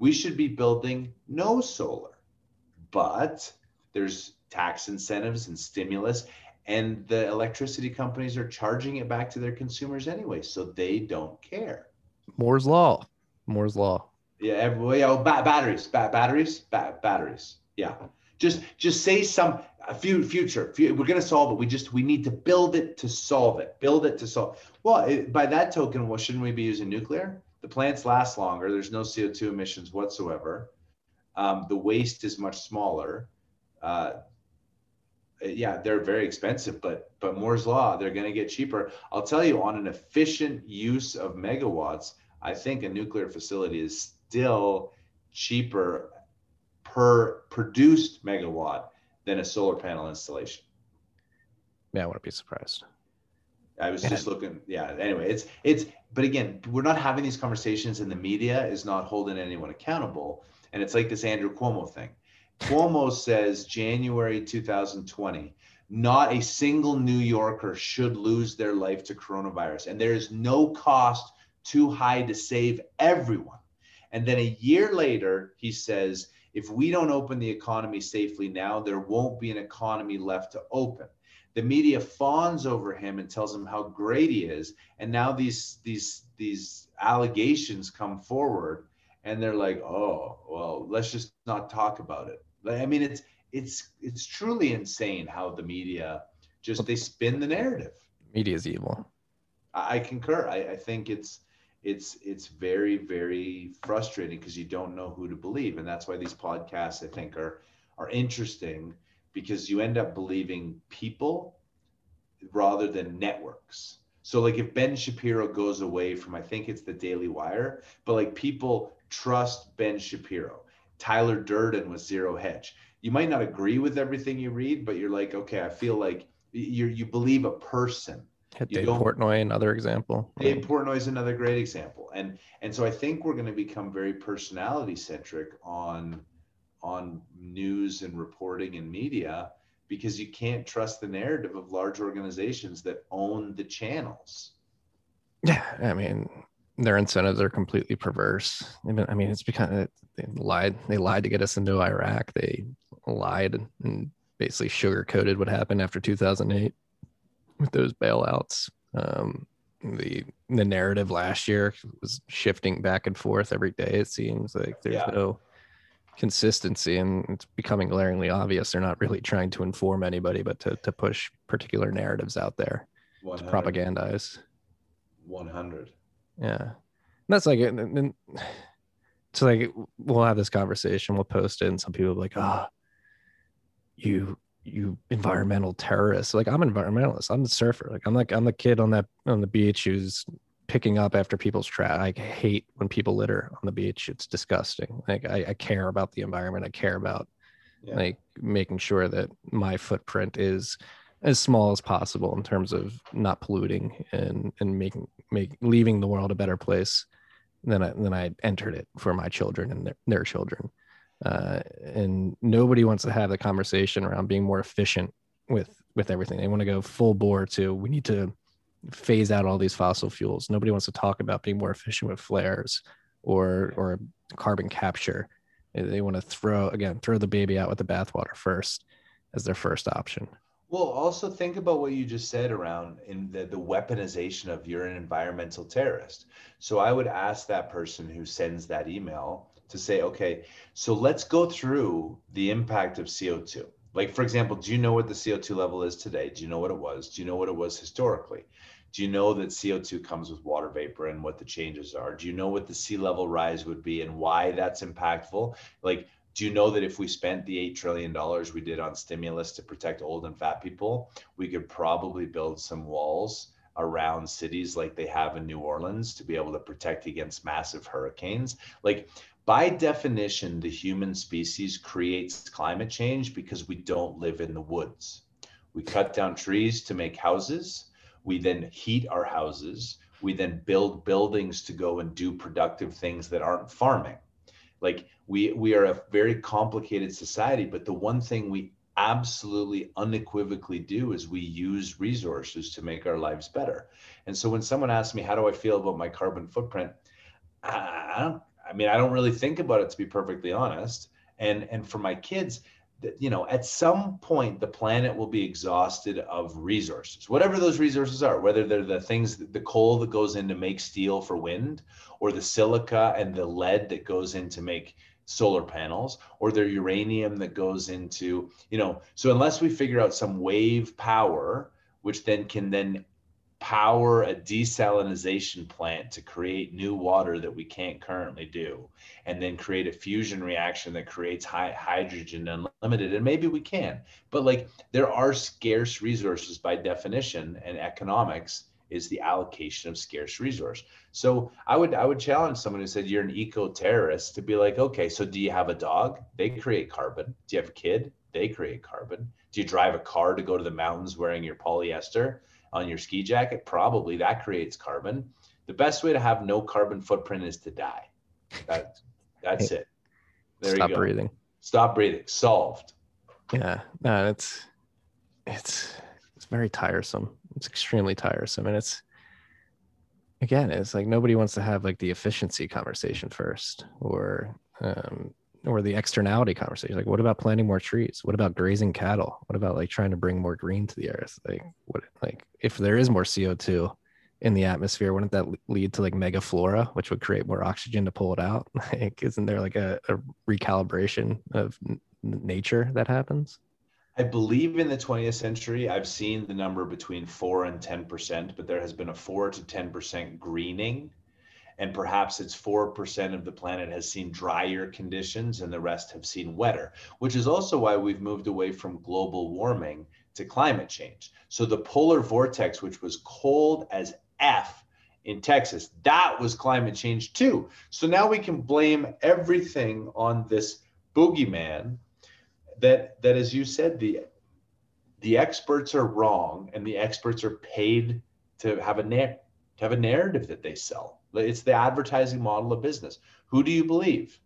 We should be building no solar, but there's tax incentives and stimulus and the electricity companies are charging it back to their consumers anyway so they don't care moore's law moore's law yeah every, oh, ba- batteries ba- batteries ba- batteries yeah. Just just say some a few future. Few, we're gonna solve it. We just we need to build it to solve it. Build it to solve. Well, it, by that token, well, shouldn't we be using nuclear? The plants last longer. There's no CO2 emissions whatsoever. Um, the waste is much smaller. Uh, yeah, they're very expensive, but but Moore's law, they're going to get cheaper. I'll tell you, on an efficient use of megawatts, I think a nuclear facility is still cheaper per produced megawatt than a solar panel installation. Yeah, I wouldn't be surprised. I was just looking. Yeah. Anyway, it's it's. But again, we're not having these conversations, and the media is not holding anyone accountable. And it's like this Andrew Cuomo thing. Cuomo says January 2020, not a single New Yorker should lose their life to coronavirus, and there is no cost too high to save everyone. And then a year later, he says if we don't open the economy safely now, there won't be an economy left to open. The media fawns over him and tells him how great he is, and now these these these allegations come forward, and they're like, "Oh, well, let's just not talk about it." I mean, it's it's it's truly insane how the media just they spin the narrative. Media is evil. I, I concur. I, I think it's it's it's very very frustrating because you don't know who to believe and that's why these podcasts i think are are interesting because you end up believing people rather than networks. So like if ben shapiro goes away from i think it's the daily wire but like people trust ben shapiro. Tyler durden was zero hedge. You might not agree with everything you read but you're like okay i feel like you you believe a person. You Dave Portnoy, another example. Dave Portnoy is another great example, and and so I think we're going to become very personality centric on on news and reporting and media because you can't trust the narrative of large organizations that own the channels. Yeah, I mean, their incentives are completely perverse. I mean, it's because they lied. They lied to get us into Iraq. They lied and basically sugarcoated what happened after 2008 with those bailouts. Um, the the narrative last year was shifting back and forth every day. It seems like there's yeah. no consistency and it's becoming glaringly obvious they're not really trying to inform anybody but to, to push particular narratives out there 100. to propagandize. 100 yeah. And that's like and, so like we'll have this conversation we'll post it and some people like ah oh, you you environmental terrorists like i'm an environmentalist i'm the surfer like i'm like i'm the kid on that on the beach who's picking up after people's trash. I hate when people litter on the beach. It's disgusting. Like I, I care about the environment. I care about yeah. like making sure that my footprint is as small as possible in terms of not polluting and and making make leaving the world a better place than I than I entered it for my children and their, their children. Uh, and nobody wants to have the conversation around being more efficient with with everything. They want to go full bore to we need to phase out all these fossil fuels. Nobody wants to talk about being more efficient with flares or or carbon capture. They want to throw again throw the baby out with the bathwater first as their first option. Well, also think about what you just said around in the, the weaponization of you're an environmental terrorist. So I would ask that person who sends that email to say, okay, so let's go through the impact of CO2. Like, for example, do you know what the CO2 level is today? Do you know what it was? Do you know what it was historically? Do you know that CO2 comes with water vapor and what the changes are? Do you know what the sea level rise would be and why that's impactful? Like, do you know that if we spent the $8 trillion we did on stimulus to protect old and fat people, we could probably build some walls around cities like they have in New Orleans to be able to protect against massive hurricanes? Like, by definition, the human species creates climate change because we don't live in the woods. We cut down trees to make houses. We then heat our houses. We then build buildings to go and do productive things that aren't farming. Like we we are a very complicated society, but the one thing we absolutely unequivocally do is we use resources to make our lives better. And so when someone asks me how do I feel about my carbon footprint, I don't I mean, I don't really think about it to be perfectly honest. And and for my kids, you know, at some point the planet will be exhausted of resources, whatever those resources are, whether they're the things, the coal that goes in to make steel for wind, or the silica and the lead that goes in to make solar panels, or the uranium that goes into, you know, so unless we figure out some wave power, which then can then power a desalination plant to create new water that we can't currently do and then create a fusion reaction that creates high hydrogen unlimited. And maybe we can but like there are scarce resources by definition and economics is the allocation of scarce resource. So i would i would challenge someone who said you're an eco-terrorist to be like okay so do you have a dog? They create carbon. Do you have a kid? They create carbon. Do you drive a car to go to the mountains wearing your polyester on your ski jacket, probably that creates carbon. The best way to have no carbon footprint is to die. That, that's it. There Stop you go. breathing. Stop breathing. Solved. Yeah, no, it's it's it's very tiresome. It's extremely tiresome, and it's again, it's like nobody wants to have like the efficiency conversation first, or um, or the externality conversation like what about planting more trees? What about grazing cattle? What about like trying to bring more green to the earth? Like what like if there is more co2 in the atmosphere wouldn't that lead to like mega flora which would create more oxygen to pull it out? Like isn't there like a, a recalibration of n- nature that happens? I believe in the 20th century, I've seen the number between 4 and 10%, but there has been a 4 to 10% greening and perhaps it's 4% of the planet has seen drier conditions and the rest have seen wetter, which is also why we've moved away from global warming to climate change. So the polar vortex, which was cold as F in Texas, that was climate change too. So now we can blame everything on this boogeyman that, that as you said, the, the experts are wrong and the experts are paid to have a, na- to have a narrative that they sell it's the advertising model of business. Who do you believe?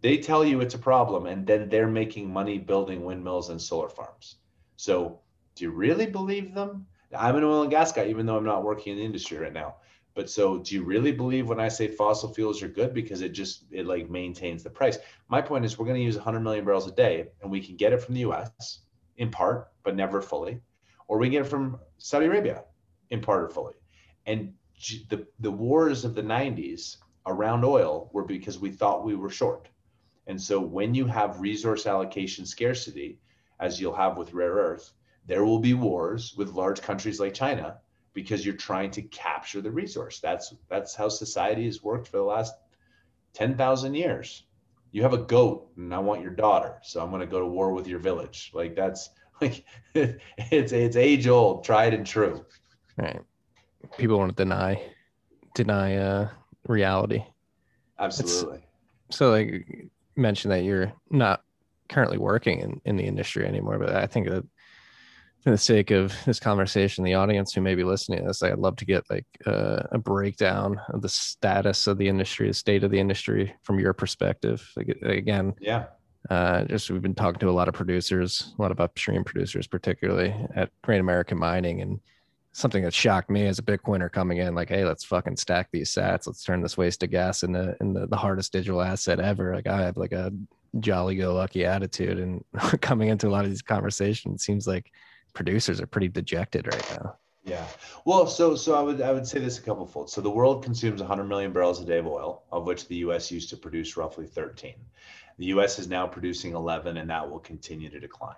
They tell you it's a problem, and then they're making money building windmills and solar farms. So, do you really believe them? I'm an oil and gas guy, even though I'm not working in the industry right now. But so, do you really believe when I say fossil fuels are good because it just it like maintains the price? My point is, we're going to use 100 million barrels a day, and we can get it from the U.S. in part, but never fully, or we get it from Saudi Arabia in part or fully. And the, the wars of the 90s around oil were because we thought we were short. And so when you have resource allocation scarcity, as you'll have with rare earth, there will be wars with large countries like China because you're trying to capture the resource. That's that's how society has worked for the last 10,000 years. You have a goat and I want your daughter, so I'm going to go to war with your village. Like that's like it's it's age old, tried and true. Right. People want to deny deny uh reality. Absolutely. It's, so like mention that you're not currently working in, in the industry anymore, but I think that for the sake of this conversation, the audience who may be listening to this, I'd love to get like uh, a breakdown of the status of the industry, the state of the industry from your perspective. Like, again, yeah, uh, just we've been talking to a lot of producers, a lot of upstream producers, particularly at Great American Mining, and something that shocked me as a Bitcoiner coming in, like, hey, let's fucking stack these sats. Let's turn this waste of gas into, into the hardest digital asset ever. Like I have like a jolly go lucky attitude. And coming into a lot of these conversations, seems like producers are pretty dejected right now. Yeah. Well, so so I would I would say this a couple fold. So the world consumes 100 million barrels a day of oil, of which the U.S. used to produce roughly 13. The U.S. is now producing 11, and that will continue to decline.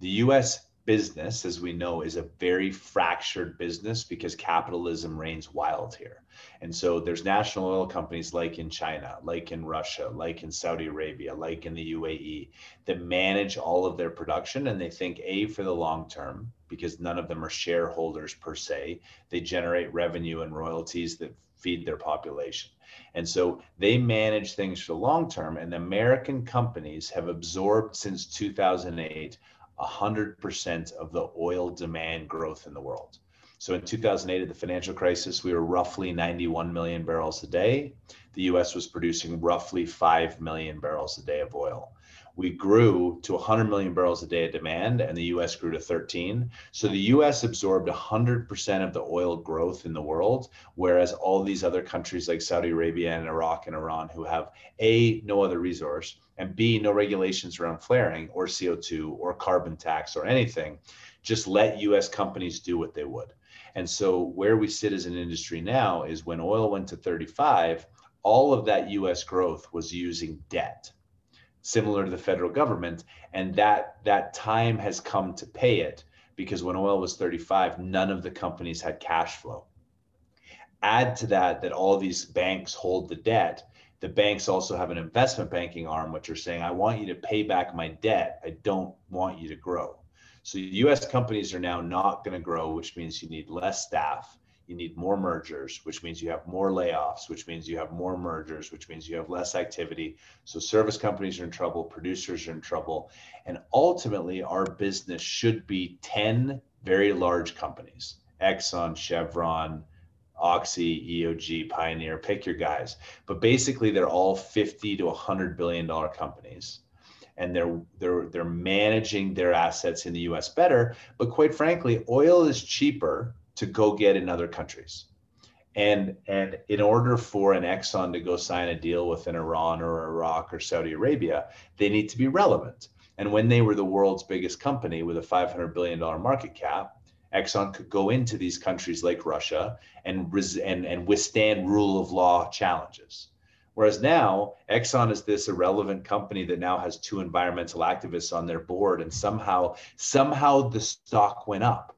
The U.S business, as we know, is a very fractured business because capitalism reigns wild here. And so there's national oil companies like in China, like in Russia, like in Saudi Arabia, like in the UAE that manage all of their production and they think A for the long term because none of them are shareholders per se. They generate revenue and royalties that feed their population. And so they manage things for the long term and American companies have absorbed since 2008 100% of the oil demand growth in the world. So in 2008, at the financial crisis, we were roughly 91 million barrels a day. The US was producing roughly 5 million barrels a day of oil. We grew to 100 million barrels a day of demand, and the US grew to 13. So the US absorbed 100% of the oil growth in the world, whereas all these other countries like Saudi Arabia and Iraq and Iran, who have A, no other resource, and B, no regulations around flaring or CO2 or carbon tax or anything, just let US companies do what they would. And so where we sit as an industry now is when oil went to 35, all of that US growth was using debt, similar to the federal government. And that that time has come to pay it because when oil was 35, none of the companies had cash flow. Add to that that all these banks hold the debt the banks also have an investment banking arm, which are saying, I want you to pay back my debt. I don't want you to grow. So US companies are now not going to grow, which means you need less staff. You need more mergers, which means you have more layoffs, which means you have more mergers, which means you have less activity. So service companies are in trouble, producers are in trouble. And ultimately, our business should be 10 very large companies Exxon, Chevron, Oxy, EOG, Pioneer, pick your guys. But basically, they're all 50 to 100 billion dollar companies, and they're they're they're managing their assets in the U.S. better. But quite frankly, oil is cheaper to go get in other countries. And and in order for an Exxon to go sign a deal with an Iran or Iraq or Saudi Arabia, they need to be relevant. And when they were the world's biggest company with a 500 billion dollar market cap, Exxon could go into these countries like Russia and, and, and withstand rule of law challenges. Whereas now, Exxon is this irrelevant company that now has two environmental activists on their board, and somehow, somehow the stock went up.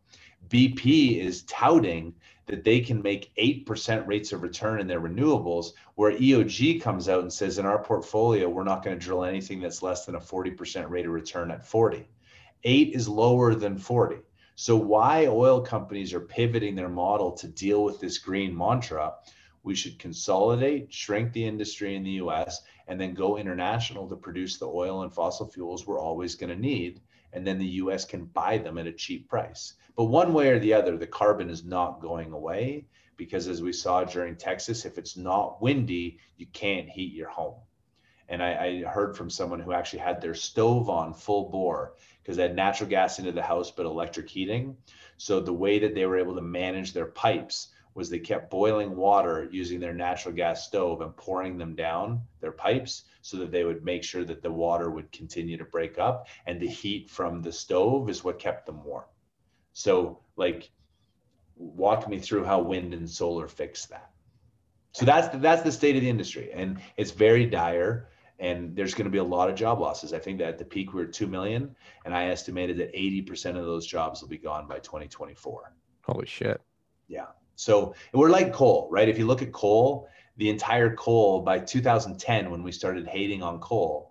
BP is touting that they can make 8% rates of return in their renewables, where EOG comes out and says, in our portfolio, we're not going to drill anything that's less than a 40% rate of return at 40. Eight is lower than 40. So, why oil companies are pivoting their model to deal with this green mantra? We should consolidate, shrink the industry in the US, and then go international to produce the oil and fossil fuels we're always going to need. And then the US can buy them at a cheap price. But one way or the other, the carbon is not going away because, as we saw during Texas, if it's not windy, you can't heat your home. And I, I heard from someone who actually had their stove on full bore because they had natural gas into the house but electric heating. So the way that they were able to manage their pipes was they kept boiling water using their natural gas stove and pouring them down their pipes so that they would make sure that the water would continue to break up and the heat from the stove is what kept them warm. So like walk me through how wind and solar fix that. So that's the, that's the state of the industry and it's very dire and there's going to be a lot of job losses. I think that at the peak we were 2 million and I estimated that 80% of those jobs will be gone by 2024. Holy shit. Yeah. So we're like coal, right? If you look at coal, the entire coal by 2010 when we started hating on coal,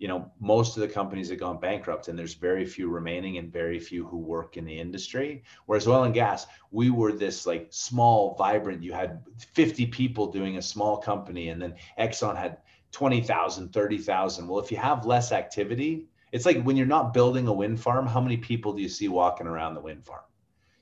you know, most of the companies have gone bankrupt and there's very few remaining and very few who work in the industry. Whereas oil and gas, we were this like small, vibrant, you had 50 people doing a small company and then Exxon had 20,000, 30,000. Well, if you have less activity, it's like when you're not building a wind farm, how many people do you see walking around the wind farm?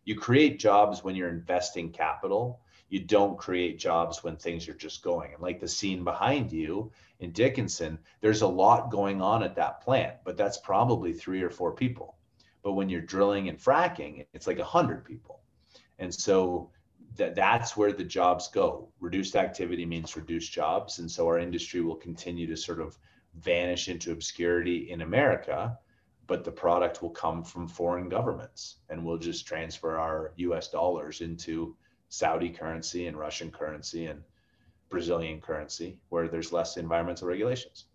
You create jobs when you're investing capital. You don't create jobs when things are just going. And like the scene behind you in Dickinson, there's a lot going on at that plant, but that's probably three or four people. But when you're drilling and fracking, it's like a hundred people. And so that that's where the jobs go. Reduced activity means reduced jobs, and so our industry will continue to sort of vanish into obscurity in America, but the product will come from foreign governments, and we'll just transfer our U.S. dollars into Saudi currency and Russian currency and Brazilian currency, where there's less environmental regulations.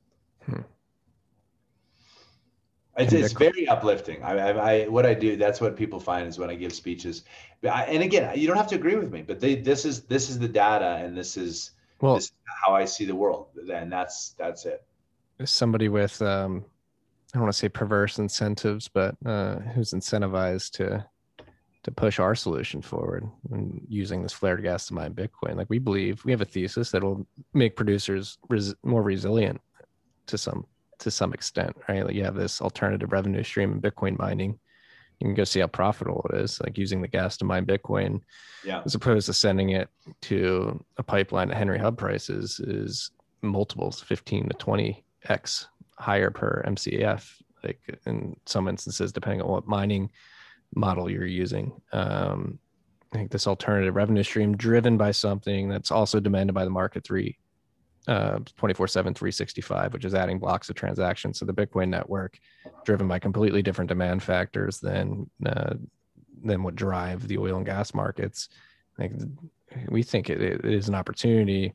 Hmm. It's, it's very uplifting. I, I, I, what I do, that's what people find is when I give speeches. I, and again, you don't have to agree with me, but they, this is this is the data, and this is well, this is how I see the world, and that's that's it. Somebody with, um, I don't want to say perverse incentives, but uh, who's incentivized to to push our solution forward and using this flared gas to mine Bitcoin. Like we believe, we have a thesis that'll make producers res- more resilient to some to some extent, right? Like you have this alternative revenue stream in Bitcoin mining. You can go see how profitable it is, like using the gas to mine Bitcoin, yeah, as opposed to sending it to a pipeline at Henry Hub prices is multiples, 15 to 20 x higher per MCF, like in some instances, depending on what mining model you're using. Um, I think this alternative revenue stream driven by something that's also demanded by the market three uh, 24 7 365 which is adding blocks of transactions to the bitcoin network driven by completely different demand factors than uh, than what drive the oil and gas markets like we think it, it is an opportunity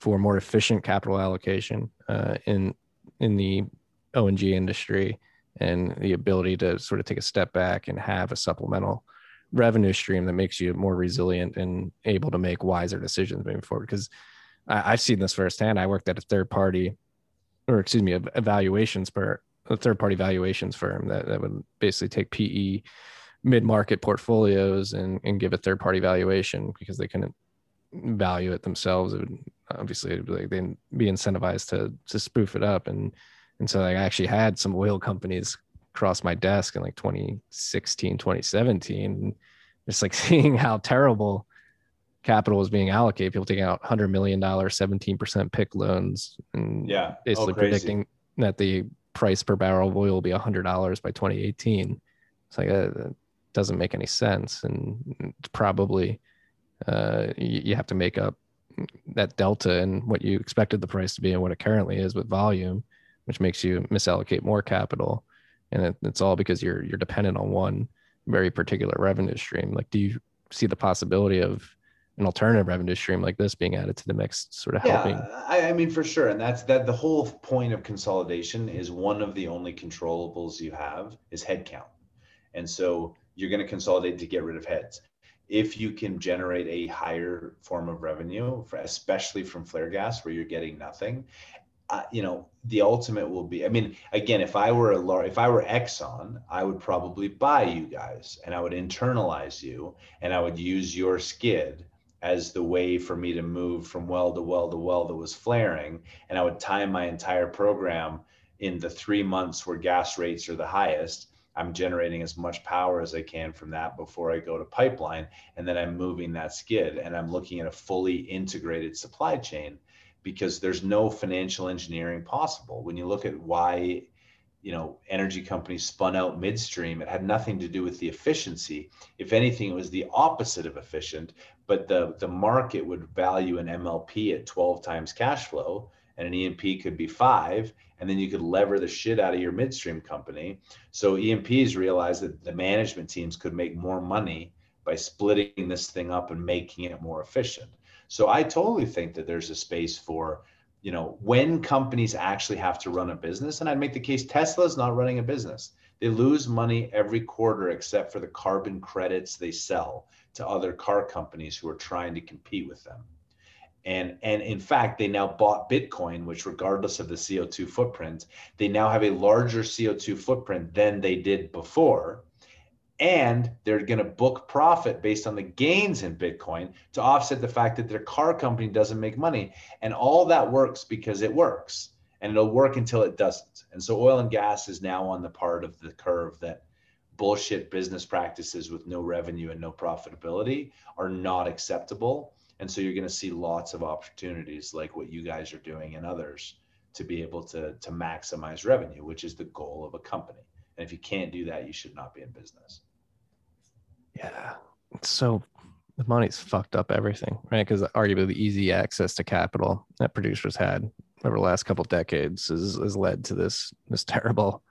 for more efficient capital allocation uh, in in the ONG industry and the ability to sort of take a step back and have a supplemental revenue stream that makes you more resilient and able to make wiser decisions moving forward because I, have seen this firsthand. I worked at a third party, or excuse me, evaluations per a third party valuations firm that, that would basically take PE mid market portfolios and, and give a third party valuation because they couldn't value it themselves. It would obviously like they'd be incentivized to to spoof it up. And and so like, I actually had some oil companies cross my desk in like 2016, 2017. Just like seeing how terrible capital was being allocated. People taking out hundred million dollars, seventeen percent PIK loans, and yeah, basically oh, predicting that the price per barrel of oil will be hundred dollars by 2018. It's like uh, that doesn't make any sense, and probably uh, you, you have to make up that delta and what you expected the price to be and what it currently is with volume, which makes you misallocate more capital, and it, it's all because you're you're dependent on one very particular revenue stream. Like, do you see the possibility of an alternative revenue stream like this being added to the mix sort of helping? Yeah, I, I, mean for sure. And that's that the whole point of consolidation is one of the only controllables you have is headcount. And so you're going to consolidate to get rid of heads. If you can generate a higher form of revenue for, especially from flare gas where you're getting nothing uh, you know the ultimate will be i mean again if i were a large if i were exxon i would probably buy you guys and i would internalize you and i would use your skid as the way for me to move from well to well to well that was flaring. And I would time my entire program in the three months where gas rates are the highest. I'm generating as much power as I can from that before I go to pipeline. And then I'm moving that skid and I'm looking at a fully integrated supply chain because there's no financial engineering possible. When you look at why you know energy companies spun out midstream it had nothing to do with the efficiency if anything it was the opposite of efficient but the the market would value an mlp at 12 times cash flow and an E&P could be five, and then you could lever the shit out of your midstream company. So E&Ps realized that the management teams could make more money by splitting this thing up and making it more efficient. So I totally think that there's a space for you know, when companies actually have to run a business, and I'd make the case Tesla's not running a business. They lose money every quarter except for the carbon credits they sell to other car companies who are trying to compete with them. And, and in fact, they now bought Bitcoin, which, regardless of the CO2 footprint, they now have a larger CO2 footprint than they did before and they're going to book profit based on the gains in bitcoin to offset the fact that their car company doesn't make money. And all that works because it works and it'll work until it doesn't. And so oil and gas is now on the part of the curve that bullshit business practices with no revenue and no profitability are not acceptable. And so you're going to see lots of opportunities like what you guys are doing and others to be able to to maximize revenue which is the goal of a company. And if you can't do that you should not be in business yeah. So the money's fucked up everything, right? Because arguably the easy access to capital that producers had over the last couple decades has, has led to this this terrible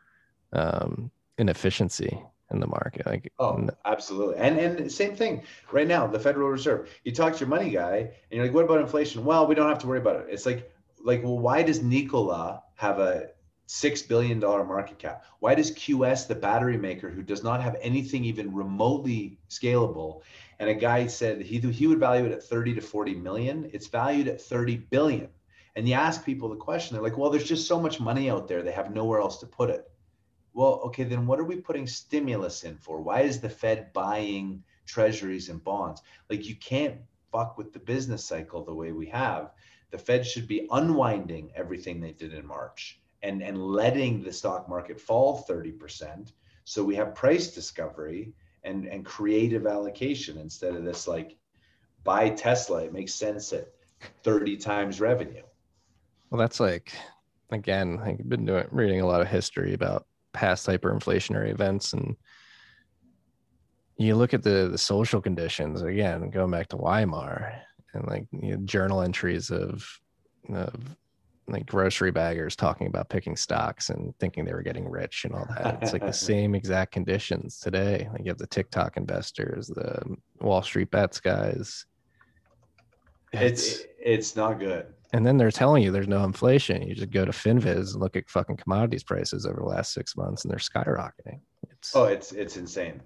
um, inefficiency in the market. Like, oh, absolutely. And and same thing right now, the Federal Reserve. You talk to your money guy, and you're like, "What about inflation?" Well, we don't have to worry about it. It's like, like, well, why does Nikola have a six billion dollar market cap. Why does QS, the battery maker, who does not have anything even remotely scalable, and a guy said he he would value it at 30 to 40 million, it's valued at 30 billion. And you ask people the question, they're like, well, there's just so much money out there, they have nowhere else to put it. Well, okay, then what are we putting stimulus in for? Why is the Fed buying treasuries and bonds? Like you can't fuck with the business cycle the way we have. The Fed should be unwinding everything they did in March and, and letting the stock market fall 30%. So we have price discovery and, and creative allocation instead of this like buy Tesla. It makes sense at 30 times revenue. Well, that's like, again, I've been doing reading a lot of history about past hyperinflationary events and you look at the the social conditions again going back to weimar and like you know, journal entries of of like grocery baggers talking about picking stocks and thinking they were getting rich and all that. It's like the same exact conditions today. Like you have the TikTok investors, the Wall Street bets guys. It's it's, not good. And then they're telling you there's no inflation. You just go to FinViz and look at fucking commodities prices over the last six months, and they're skyrocketing. It's oh, it's it's insane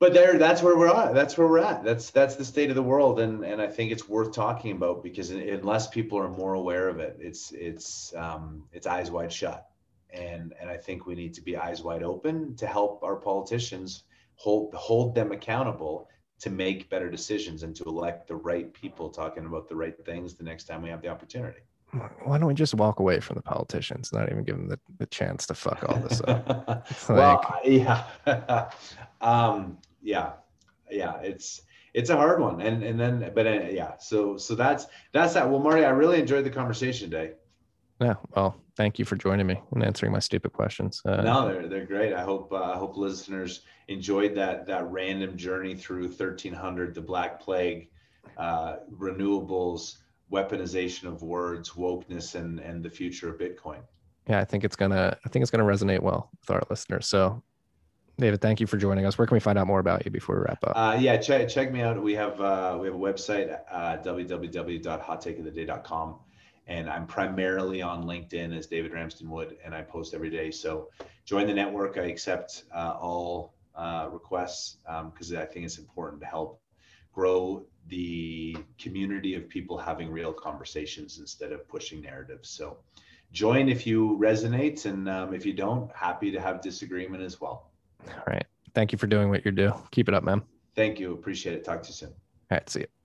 but there that's where we're at. That's where we're at. That's that's the state of the world. And and i think it's worth talking about because unless people are more aware of it it's it's um, it's eyes wide shut. And and i think we need to be eyes wide open to help our politicians hold hold them accountable to make better decisions and to elect the right people talking about the right things the next time we have the opportunity. Why don't we just walk away from the politicians not even give them the, the chance to fuck all this up? Like, well yeah. Um yeah, yeah, it's it's a hard one, and and then but uh, yeah, so so that's that's that. Well, Marty, I really enjoyed the conversation today. Yeah, well, thank you for joining me and answering my stupid questions. Uh, no, they're they're great. I hope uh, I hope listeners enjoyed that that random journey through 1300, the Black Plague, uh, renewables, weaponization of words, wokeness, and and the future of Bitcoin. Yeah, I think it's gonna I think it's gonna resonate well with our listeners. So David, thank you for joining us. Where can we find out more about you before we wrap up? Uh, yeah, check check me out. We have uh, we have a website, uh, www.hottakeoftheday.com, and I'm primarily on LinkedIn as David Ramsden Wood, and I post every day. So join the network. I accept uh, all uh, requests because um, I think it's important to help grow the community of people having real conversations instead of pushing narratives. So join if you resonate, and um, if you don't, happy to have disagreement as well. All right. Thank you for doing what you do. Keep it up, man. Thank you. Appreciate it. Talk to you soon. All right. See you.